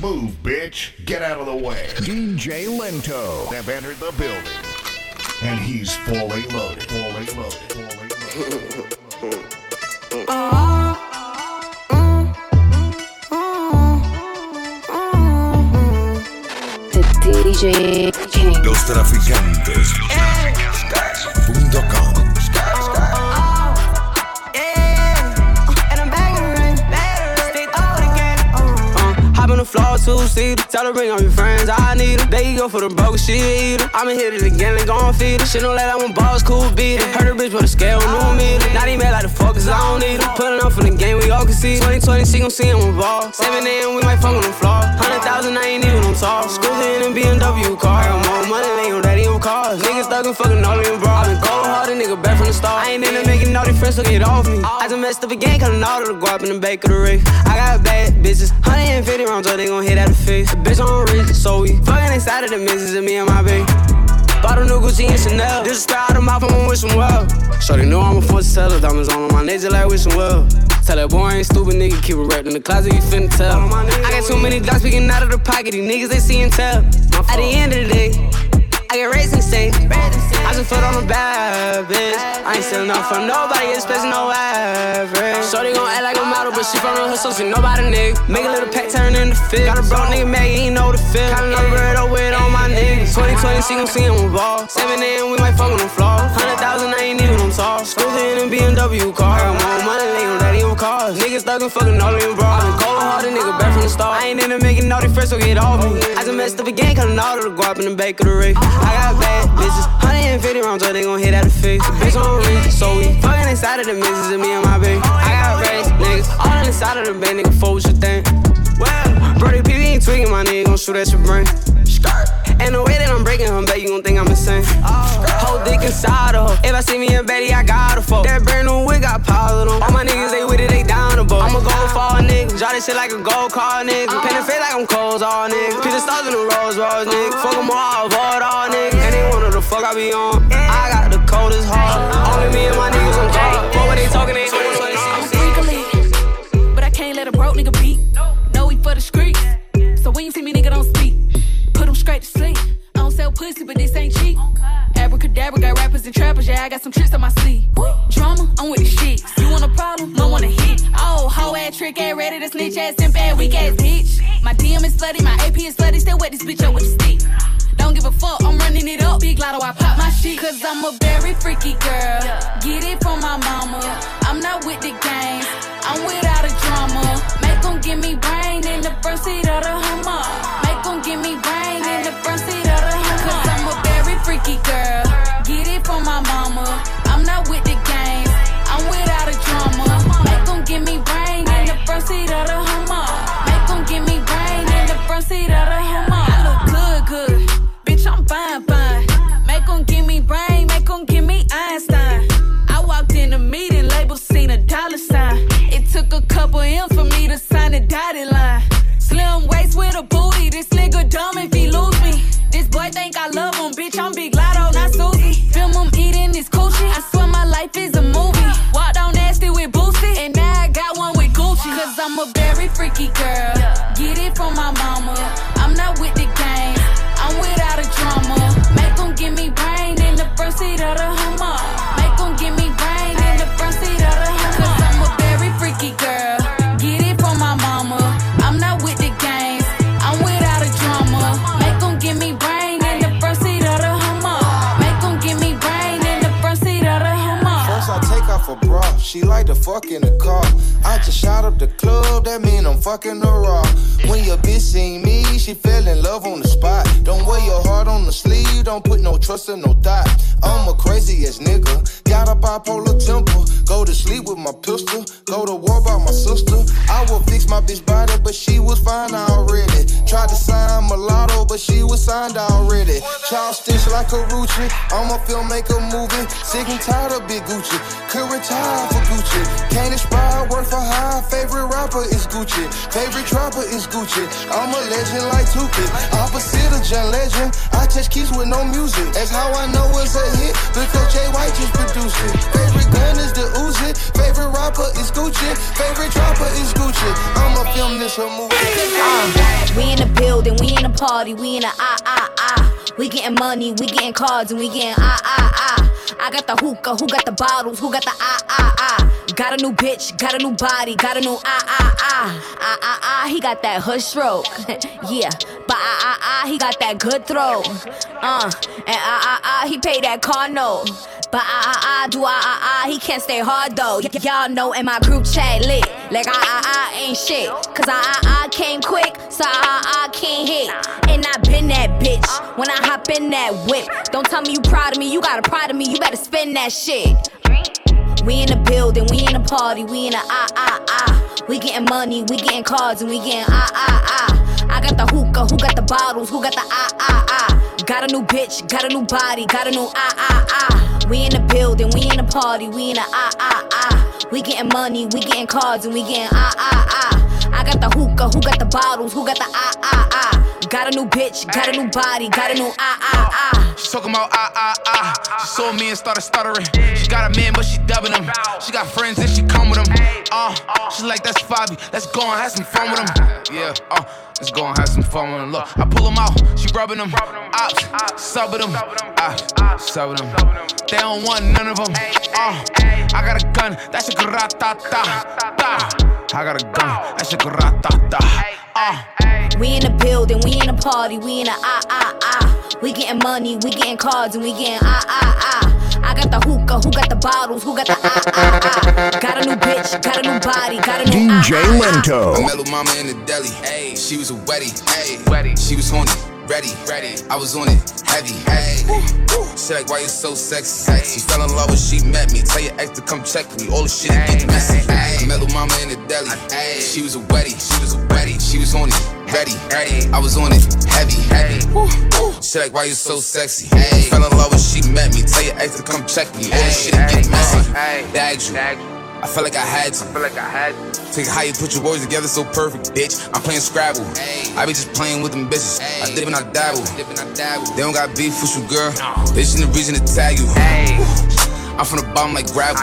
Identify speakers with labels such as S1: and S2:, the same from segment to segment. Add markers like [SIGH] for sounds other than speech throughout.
S1: Move, bitch. Get out of the way. DJ Lento have entered the building. And he's fully loaded. Fully loaded. Fully loaded.
S2: The DJ King.
S3: Los traficantes. Punto com.
S4: On the floor, two seater. Tell her bring all your friends, I need them. They go for the broke shit eater. I'ma hit it again, they gon' feed it. Shit don't let out when balls cool beat it. Heard a bitch with a scale, new meter. Not even mad like the fuck, cause I don't need them. Putting up for the game, we all can see. 2020, she gon' see him ball. 7 a.m., we might fuck on the floor. 100,000, I ain't even on talk. Scooter in a BMW car. I got more money than your daddy on cars. Niggas stuck in fucking all in bra. I been cold hearted, nigga, back from the start. I ain't into making all these friends, so get off me. I just messed up again, cutting all of the guap in the back of the rig. I got bad bitches, 150 rounds, so they gon' hit at the face. The bitch on rich, so we fucking inside of the misses of me and my baby. Bought a new Gucci and Chanel. This is style of mouth, I'ma wish them well. Shorty know I'm a force teller. Diamonds on my just like wishing well. Tell that boy I ain't stupid, nigga. Keep it wrapped in the closet, you finna tell. I got too many dogs speaking out of the pocket. These niggas, they see and tell. At the end of the day, I get raised and stay. I just foot on a bad bitch. I ain't selling out for nobody, especially no average. Shorty gon' act like a model, but she from the so she nobody nigga. Make a little pack turn into fit. Got a broke nigga mad, he ain't know the fit. Kinda know bread over with all my niggas. 2020, she gon' see him with ball. 7 a.m., we might fuck on the floor. 100,000, I ain't even on talk. Scooter in a BMW car. Cars. Niggas stuck in fucking all in bra. I been cold hearted, nigga, back from the start. I ain't into making all these friends, so get off me. I just messed up again, cutting all of the guap in the back of the rig. I got bad bitches, 150 rounds, so they gon' hit at the face. The bitch on reach, so we fucking inside of the misses of me and my baby. I got raised niggas, all inside of the bed, nigga, full what you think. Well, Brody PB ain't tweaking, my nigga gon' shoot at your brain. And the way that I'm breaking him, bet you gon' think I'm insane. Whole dick inside of her. If I see me in Betty, I got a fuck. That brand new wig got piled on. All my niggas, they with it, they down the boat. I'm a gold fall nigga. Draw this shit like a gold car nigga. Paint the face like I'm cold all nigga. The stars in the Rolls Royce nigga. Fuck them all, avoid all nigga. And they wanna the fuck I be on. I got the coldest heart. Only me and my niggas on guard. What were they talking? They
S5: pussy, but this ain't cheap. Abracadabra got rappers and trappers, yeah, I got some tricks on my sleeve. Drama, I'm with the shit. You want a problem? No want a hit. Oh, hoe ass trick ass, ready to snitch ass, simp ass, weak ass bitch. My DM is slutty, my AP is slutty, still wet this bitch up with a stick. Don't give a fuck, I'm running it up. Big lotto, I pop my shit. Cause I'm a very freaky girl. Get it from my mama. I'm not with the games, I'm without a drama. Make 'em give me brain in the front seat of the Hummer. Make 'em give me brain 'em give me brain,
S6: fuck in the car. I just shot up the club, that mean I'm fucking her raw. When your bitch seen me, she fell in love on the spot. Don't wear your heart on the sleeve, don't put no trust in no thought. I'm a crazy ass nigga, got a bipolar temper. Go to sleep with my pistol, go to war by my sister. I will fix my bitch body, but she was fine already. Tried to sign mulatto, but she was signed already. Child stitch like a Rucci, I'm a filmmaker movie. Sick and tired of Big Gucci, could retire for Gucci. Can't inspire, work for high. Favorite rapper is Gucci, favorite trapper is Gucci. I'm a legend like Tupac, opposite of John Legend. I touch keys with no music. That's how I know it's a hit because Jay White just produced it. Favorite gun is the Uzi, favorite rapper is Gucci, favorite trapper is Gucci. I'ma film this a movie.
S7: Uh, we in the building, we in the party, we in a ah ah ah. We getting money, we getting cards, and we getting ah ah ah. I got the hookah, who got the bottles, who got the ah ah ah. Got a new bitch, got a new body, got a new ah ah ah. Ah ah ah, he got that hush stroke. [LAUGHS] yeah, but ah ah ah, he got that good throw. Uh, and ah ah ah, he paid that car note. But I, ah ah, do I, ah ah, he can't stay hard though. Y- y'all know in my group chat lit, like I, ah ah ain't shit. Cause I, ah ah came quick, so I, ah ah can't hit. And I been that bitch when I hop in that whip. Don't tell me you proud of me, you gotta pride of me, you better spend that shit. We in the building, we in the party, we in the ah ah ah. We getting money, we getting cards, and we getting ah ah ah. I got the hookah, who got the bottles, who got the ah ah ah. Got a new bitch, got a new body, got a new ah ah ah. We in the building, we in the party, we in the ah ah ah. We getting money, we getting cards, and we getting ah ah ah. I got the hookah, who got the bottles, who got the ah ah ah. Got a new bitch, got a new body, got a new ah ah ah.
S8: She talking about ah ah ah. She saw me and started stuttering. She got a man, but she dubbing him. She got friends and she come with them. Uh, she like that's Fabi. Let's go and have some fun with them. Yeah, uh, let's go and have some fun with. Look, I pull them out. She rubbing them. Ops, subbing them. Ah, subbing them. They don't want none of them. Uh, I got a gun. That's a grata ta ta. I got a gun. That's a grata ta. Uh.
S7: We in the building, we in the party, we in the ah ah ah. We getting money, we getting cards, and we getting ah ah ah. I got the hookah, who got the bottles, who got the ah ah ah. Got a new bitch, got a new body, got a new ah
S1: DJ
S7: ah ah.
S1: Lento.
S9: I met mama in the deli. Hey, she was a wetty. Hey, wetty. She was horny. Ready, ready. I was on it, heavy. Hey, she like, why you so sexy? She fell in love when she met me. Tell your ex to come check me. All the shit get messy. I met little mama in the deli. Hey, she was a wetty. She was a wetty. She was on it, ready, ready. I was on it, heavy, heavy. She like, why you so sexy? Hey, fell in love when she met me. Tell your ex to come check me. All the shit get messy. Bagged you. I felt like I had to. I feel like I had to. Take how you put your words together so perfect, bitch. I'm playing Scrabble. I be just playing with them bitches. I dip and I dabble. They don't got beef with you, girl. They just need a reason to tag you. I'm from the bottom like gravel.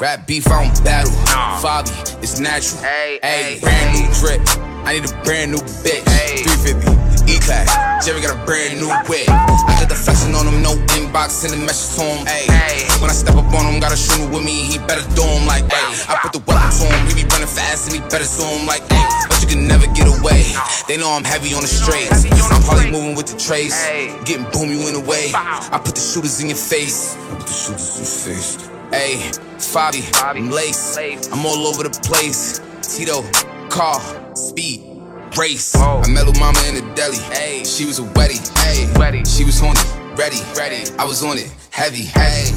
S9: Rap beef, I don't battle. Fabi, it's natural. Hey, brand new drip. I need a brand new bitch. 350. E-class, Jerry got a brand new whip. I got the flexing on him, no inbox, send a message to him. Ay. When I step up on him, got a shooter with me, he better do him like ay. I put the weapon to him, he be running fast and he better him like ay. But you can never get away. They know I'm heavy on the straights. I'm probably moving with the trace, getting boom you in the way. I put the shooters in your face. I put the shooters in your face. Hey, Fabi, I'm lace. I'm all over the place. Tito, car, speed race. I met little mama in the deli. Hey, she was a wetty. Hey, wetty. She was horny, ready, ready. I was on it, heavy. Hey,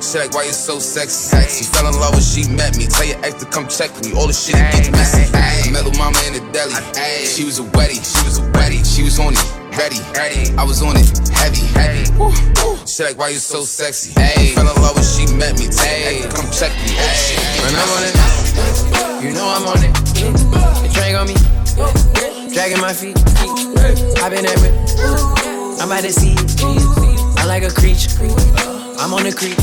S9: she like, why you so sexy? She fell in love when she met me. Tell your ex to come check me. All the shit that gets messy. I met little mama in the deli. Hey, she was a wetty. She was a wetty. She was horny. Ready, ready, I was on it, heavy, heavy. She like, why you so sexy? Hey, fell in love when she met me. Tell your ex to come check me. Hey,
S4: When I'm on it, you know I'm on it. The drink on me, dragging my feet. I've been at. I'm about the it. I'm like a creature. I'm on the creek.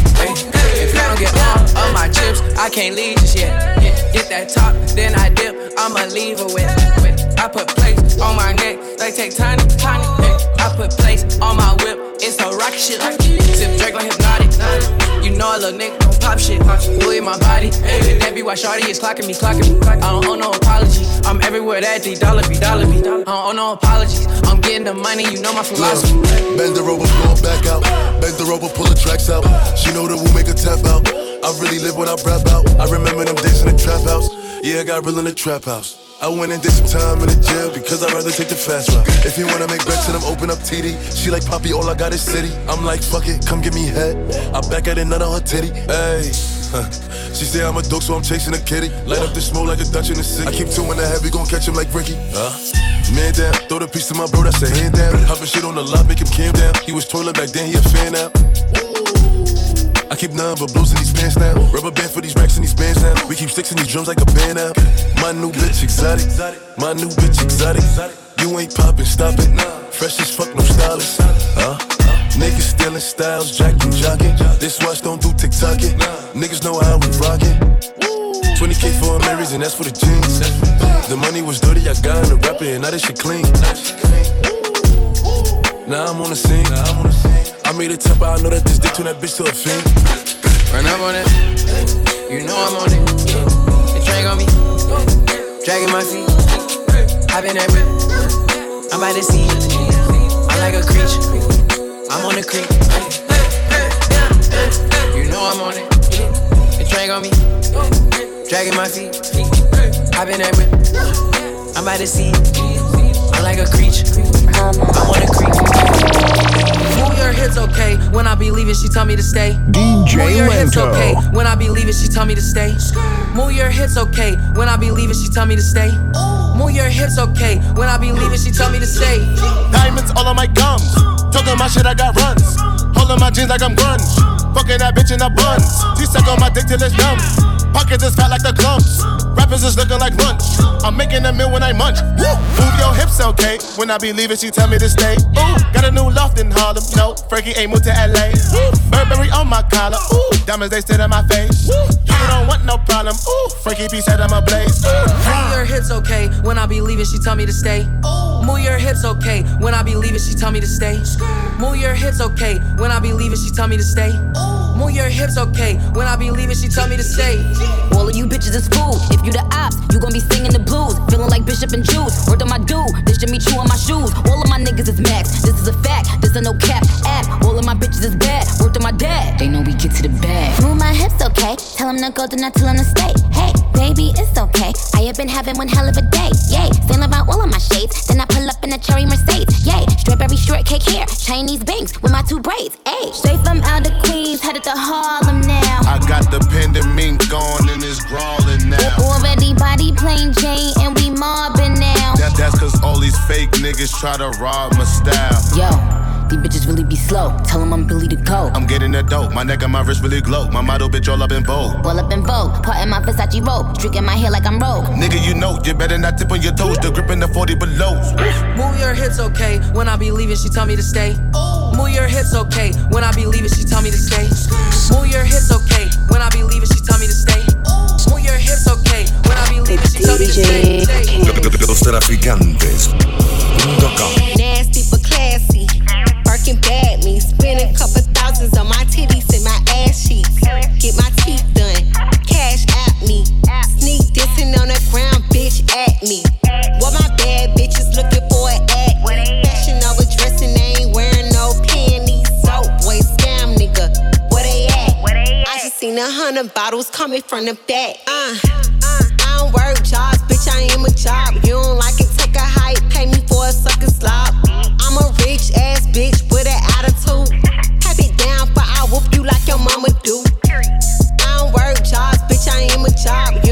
S4: If I don't get all of my chips, I can't leave just yet. Get that top, then I dip. I'ma leave her with. I put plates on my neck, they take tiny, tiny. I put plates on my whip, it's a rocket shit. Sip Drake like hypnotic. Know a little nigga don't pop shit. Louis my body. Hey. That be why Shawty is clocking me, clocking me. I don't owe no apology. I'm everywhere that D dollar be, dollar be. I don't owe no apologies. I'm getting the money, you know my philosophy.
S10: Bend her over, blow it back out. Bend her over, pull the tracks out. She know that we'll make her tap out. I really live what I rap out. I remember them days in the trap house. Yeah, I got real in the trap house. I went and did some time in the jail because I'd rather take the fast route. If you wanna make bets, then I'm open up TD. She like Poppy, all I got is city. I'm like, fuck it, come give me head. I back at it, none on her titty. Hey. [LAUGHS] She say I'm a dog, so I'm chasing a kitty. Light up the smoke like a Dutch in the city. I keep two in the head, we gon' catch him like Ricky. Huh? Man down, throw the piece to my bro, that's a hand down. Hopping shit on the lot, make him calm down. He was toilet back then, he a fan now. I keep none but blues in these pants now. Rubber band for these racks and these bands now. We keep sticks in these drums like a band now. My new bitch exotic. My new bitch exotic. You ain't poppin', stop it. Fresh as fuck, no stylist. Huh? Niggas stealing styles, jacking, jocking. This watch don't do TikToking. Niggas know how we rockin'. 20k for Amiris and that's for the jeans. The money was dirty, I got in the rapper and now this shit clean.
S11: Now I'm on the scene. I made a temper, I know that this dick turn that bitch to a fiend.
S12: Run up on it, you know I'm on it. The train on me, dragging my feet. I've been that whip, I'm by the sea. I'm like a creature, I'm on the creek. You know I'm on it. The train on me, dragging my feet. I've been that whip, I'm by the sea. I'm like a creature,
S13: me to stay.
S1: DJ
S13: Move your hips, okay. When I be leaving, she tell me to stay. Move your hips, okay. When I be leaving, she tell me to stay. Move your hips, okay. When I be leaving, she tell me to stay.
S11: Diamonds all on my gums. Talking my shit, I got runs. Holding my jeans like I'm grunge. Fucking that bitch in the buns. She suck on my dick till it's numb. Pockets is fat like the clumps. Rappers is looking like lunch. I'm making a meal when I munch. Woo! Move your hips, okay. When I be leaving, she tell me to stay. Ooh, got a new loft in Harlem. No, Frankie ain't moved to LA. Burberry on my collar. Ooh, diamonds they sit in my face. You don't want no problem. Ooh, Frankie P said I'm a blaze.
S13: Move your hips, okay. When I be leaving, she tell me to stay. Move your hips, okay. When I be leaving, she tell me to stay. Move your hips, okay. When I be leaving, she tell me to stay. Move your hips, okay. When I be leaving, she tell me to stay.
S14: All of you bitches is food. If you the ops, you gon' be singing the blues. Feeling like Bishop and Juice. Word on my dude, this Jimmy Choo on my shoes. All of my niggas is max. This is a fact. This a no cap app. All of my bitches is bad. Word on my dad. They know we get to the bag.
S15: Move my hips, okay. Tell him to go, do not tell him to stay. Hey, baby, it's okay. I have been having one hell of a day. Yay, saying about all of my shades. Then I pull up in a cherry Mercedes. Yay, strawberry shortcake hair, Chinese bangs with my two braids. Hey, straight from out of Queens, headed to Harlem now.
S11: I got the pandemic gone and it's crawling now.
S15: Already body plain Jane and we mobbing now.
S11: That, that's cause all these fake niggas try to rob my style.
S14: Yo, these bitches really be slow. Tell them I'm Billy the Go.
S11: I'm getting that dope. My neck and my wrist really glow. My model bitch all up in vogue.
S15: All up in Vogue, part in my Versace robe, streaking my hair like I'm Rogue.
S11: Nigga, you know, you better not tip on your toes. The grip in the 40 below.
S13: Move your hips, okay. When I be leaving, she tell me to stay. Move your hips, okay. When I be leaving, she tell me to stay. Move your hips, okay. When I be leaving, she tell me to stay. Move your hips, okay. When I be leaving, she tell me to stay.
S3: Los traficantes.com
S16: Nasty but classy. Birkin bad me. Spending couple thousands on my titties and my ass cheeks. Get my teeth done. Cash at me. Sneak dissing on the ground, bitch at me. What my bad bitches looking for an act. Fashion over dressing, they ain't wearing no panties. So boy, scam nigga. Where they at? I just seen a hundred bottles coming from the back. Uh, I don't work jobs, bitch. I am a job. You don't like it, take a hike. Pay me for a sucker slop. Bitch with an attitude. Have it down, but I whoop you like your mama do. I don't work jobs, bitch. I am a job.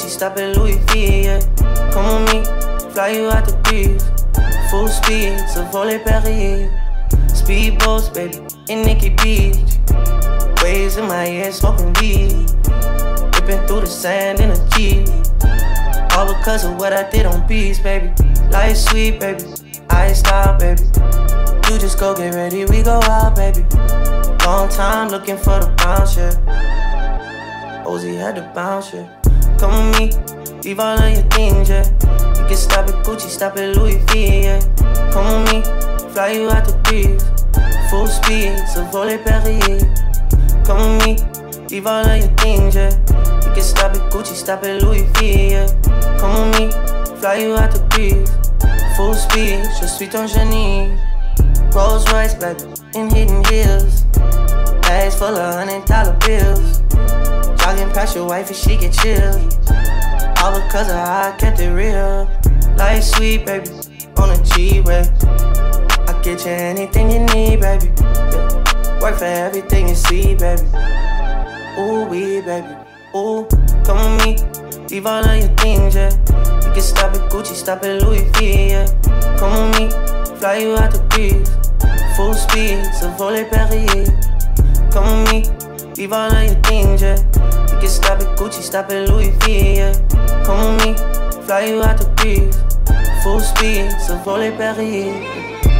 S17: Gucci, stop at Louis V, yeah. Come with me, fly you out to Greece. Full speed, so volley Paris. Speedboats, baby, in Nikki Beach. Waves in my head, smoking weed. Ripping through the sand in a Jeep. All because of what I did on beats, baby. Life sweet, baby. I stop, baby. You just go get ready, we go out, baby. Long time looking for the bounce, yeah. Posey had to bounce, yeah. Come with me, leave all of your things, yeah. You can stop at Gucci, stop at Louis V, yeah. Come with me, fly you out the breeze. Full speed, so volley Perrier. Come with me, leave all of your things, yeah. You can stop at Gucci, stop at Louis V, yeah. Come with me, fly you out the breeze. Full speed, je suis ton génie. Rolls Royce, baby, in hidden hills. Bags full of hundred dollar bills. Your wife and she get chill. All because of how I kept it real. Life sweet, baby, on a G-Way. I get you anything you need, baby. Yeah. Work for everything you see, baby. Ooh, we, baby. Ooh, come with me. Leave all of your things, yeah. You can stop at Gucci, stop at Louis V, yeah. Come with me, fly you out the breeze. Full speed, so volley Perrier. Come with me, leave all of your things, yeah. Can stop at Gucci, stop at Louis V, yeah. Come with me, fly you out the breeze. Full speed, so volley Perrier.
S18: I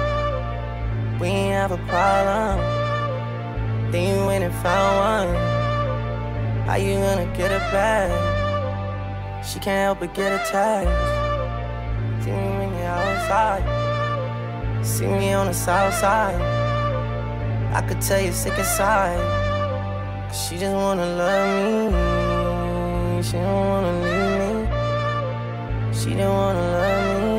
S17: We ain't have a problem. Then you went and found one. How you gonna get it back? She can't help but get attached. See me when you're outside. See me on the south side. I could tell you're sick inside. Cause she just wanna love me. She don't wanna leave me. She don't wanna love me.